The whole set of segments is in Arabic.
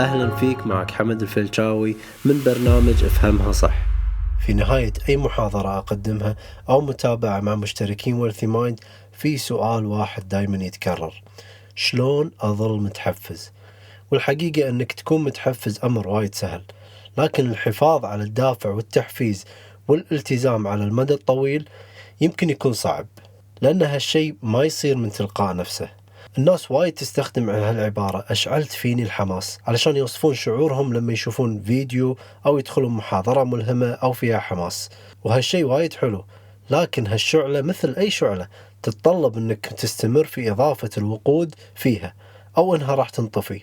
أهلا فيك معك حمد الفلشاوي من برنامج افهمها صح. في نهاية أي محاضرة أقدمها أو متابعة مع مشتركين ورثي مايند في سؤال واحد دايما يتكرر. شلون أظل متحفز؟ والحقيقة أنك تكون متحفز أمر وايد سهل لكن الحفاظ على الدافع والتحفيز والالتزام على المدى الطويل يمكن يكون صعب لأن هالشيء ما يصير من تلقاء نفسه. الناس وايد تستخدم هالعبارة أشعلت فيني الحماس. علشان يوصفون شعورهم لما يشوفون فيديو أو يدخلون محاضرة ملهمة أو فيها حماس. وهالشيء وايد حلو. لكن هالشعلة مثل أي شعلة تتطلب أنك تستمر في إضافة الوقود فيها أو أنها راح تنطفي.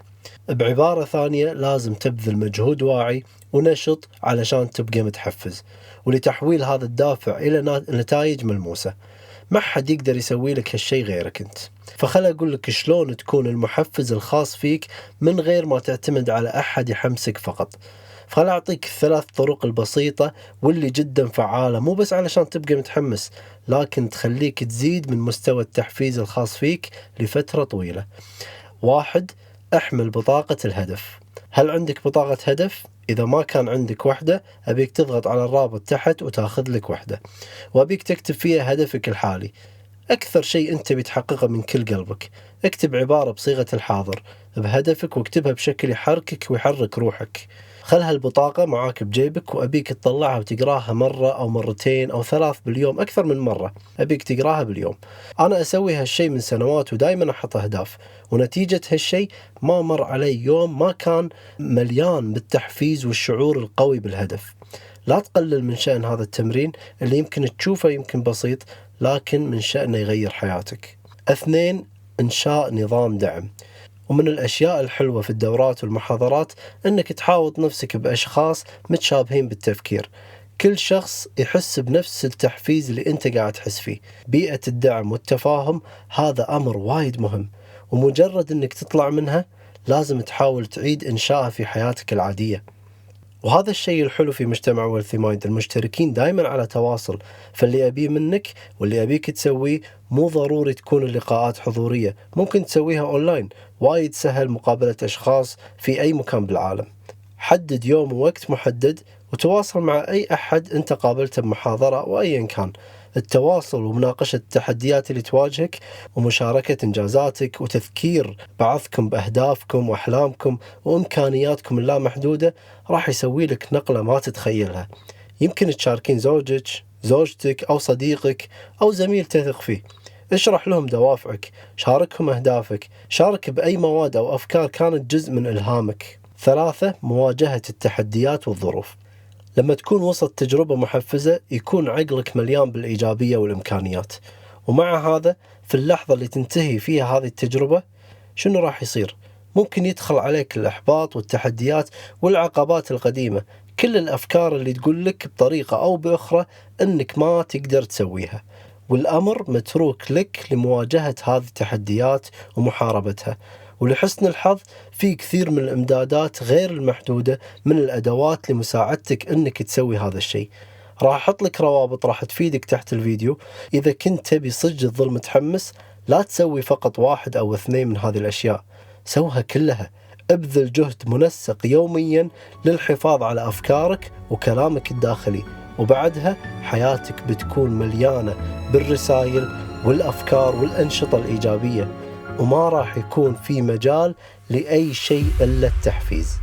بعبارة ثانية لازم تبذل مجهود واعي ونشط علشان تبقى متحفز. ولتحويل هذا الدافع إلى نتائج ملموسة. ما حد يقدر يسوي لك هالشيء غيرك انت فخل أقول لك شلون تكون المحفز الخاص فيك من غير ما تعتمد على أحد يحمسك فقط فخل أعطيك الثلاث طرق البسيطة واللي جدا فعالة مو بس علشان تبقى متحمس لكن تخليك تزيد من مستوى التحفيز الخاص فيك لفترة طويلة. واحد أحمل بطاقة الهدف. هل عندك بطاقة هدف؟ إذا ما كان عندك وحدة أبيك تضغط على الرابط تحت وتاخذ لك وحدة. وأبيك تكتب فيها هدفك الحالي. أكثر شيء أنت بتحققه من كل قلبك. اكتب عبارة بصيغة الحاضر بهدفك واكتبها بشكل يحركك ويحرك روحك. خل هالبطاقة معاك بجيبك وأبيك تطلعها وتقراها مرة أو مرتين أو ثلاث باليوم أكثر من مرة. أبيك تقراها باليوم. أنا أسوي هالشيء من سنوات ودائما أحط أهداف ونتيجة هالشيء ما مر علي يوم ما كان مليان بالتحفيز والشعور القوي بالهدف. لا تقلل من شأن هذا التمرين اللي يمكن تشوفه يمكن بسيط لكن من شأنه يغير حياتك. اثنين إنشاء نظام دعم. ومن الأشياء الحلوة في الدورات والمحاضرات أنك تحاوط نفسك بأشخاص متشابهين بالتفكير. كل شخص يحس بنفس التحفيز اللي أنت قاعد تحس فيه. بيئة الدعم والتفاهم هذا أمر وايد مهم. ومجرد أنك تطلع منها لازم تحاول تعيد إنشائها في حياتك العادية. وهذا الشيء الحلو في مجتمع Wealthy Mind المشتركين دائما على تواصل. فاللي أبيه منك واللي أبيك تسويه مو ضروري تكون اللقاءات حضورية ممكن تسويها أونلاين وايد سهل مقابلة أشخاص في أي مكان بالعالم. حدد يوم ووقت محدد وتواصل مع أي أحد أنت قابلته بمحاضرة أو أيا كان. التواصل ومناقشة التحديات اللي تواجهك ومشاركة إنجازاتك وتذكير بعضكم بأهدافكم وأحلامكم وإمكانياتكم اللامحدودة راح يسوي لك نقلة ما تتخيلها. يمكن تشاركين زوجك زوجتك أو صديقك أو زميل تثق فيه. اشرح لهم دوافعك شاركهم أهدافك شارك بأي مواد أو أفكار كانت جزء من إلهامك. ثلاثة مواجهة التحديات والظروف. لما تكون وسط تجربة محفزة يكون عقلك مليان بالإيجابية والإمكانيات. ومع هذا في اللحظة اللي تنتهي فيها هذه التجربة شنو راح يصير؟ ممكن يدخل عليك الإحباط والتحديات والعقبات القديمة. كل الأفكار اللي تقول لك بطريقة أو بأخرى أنك ما تقدر تسويها. والأمر متروك لك لمواجهة هذه التحديات ومحاربتها. ولحسن الحظ في كثير من الإمدادات غير المحدودة من الأدوات لمساعدتك أنك تسوي هذا الشيء. راح أحط لك روابط راح تفيدك تحت الفيديو. إذا كنت تبي صدق تظل متحمس لا تسوي فقط واحد أو اثنين من هذه الأشياء. سوها كلها. ابذل جهد منسق يوميا للحفاظ على أفكارك وكلامك الداخلي. وبعدها حياتك بتكون مليانة بالرسائل والأفكار والأنشطة الإيجابية. وما راح يكون في مجال لأي شيء إلا التحفيز.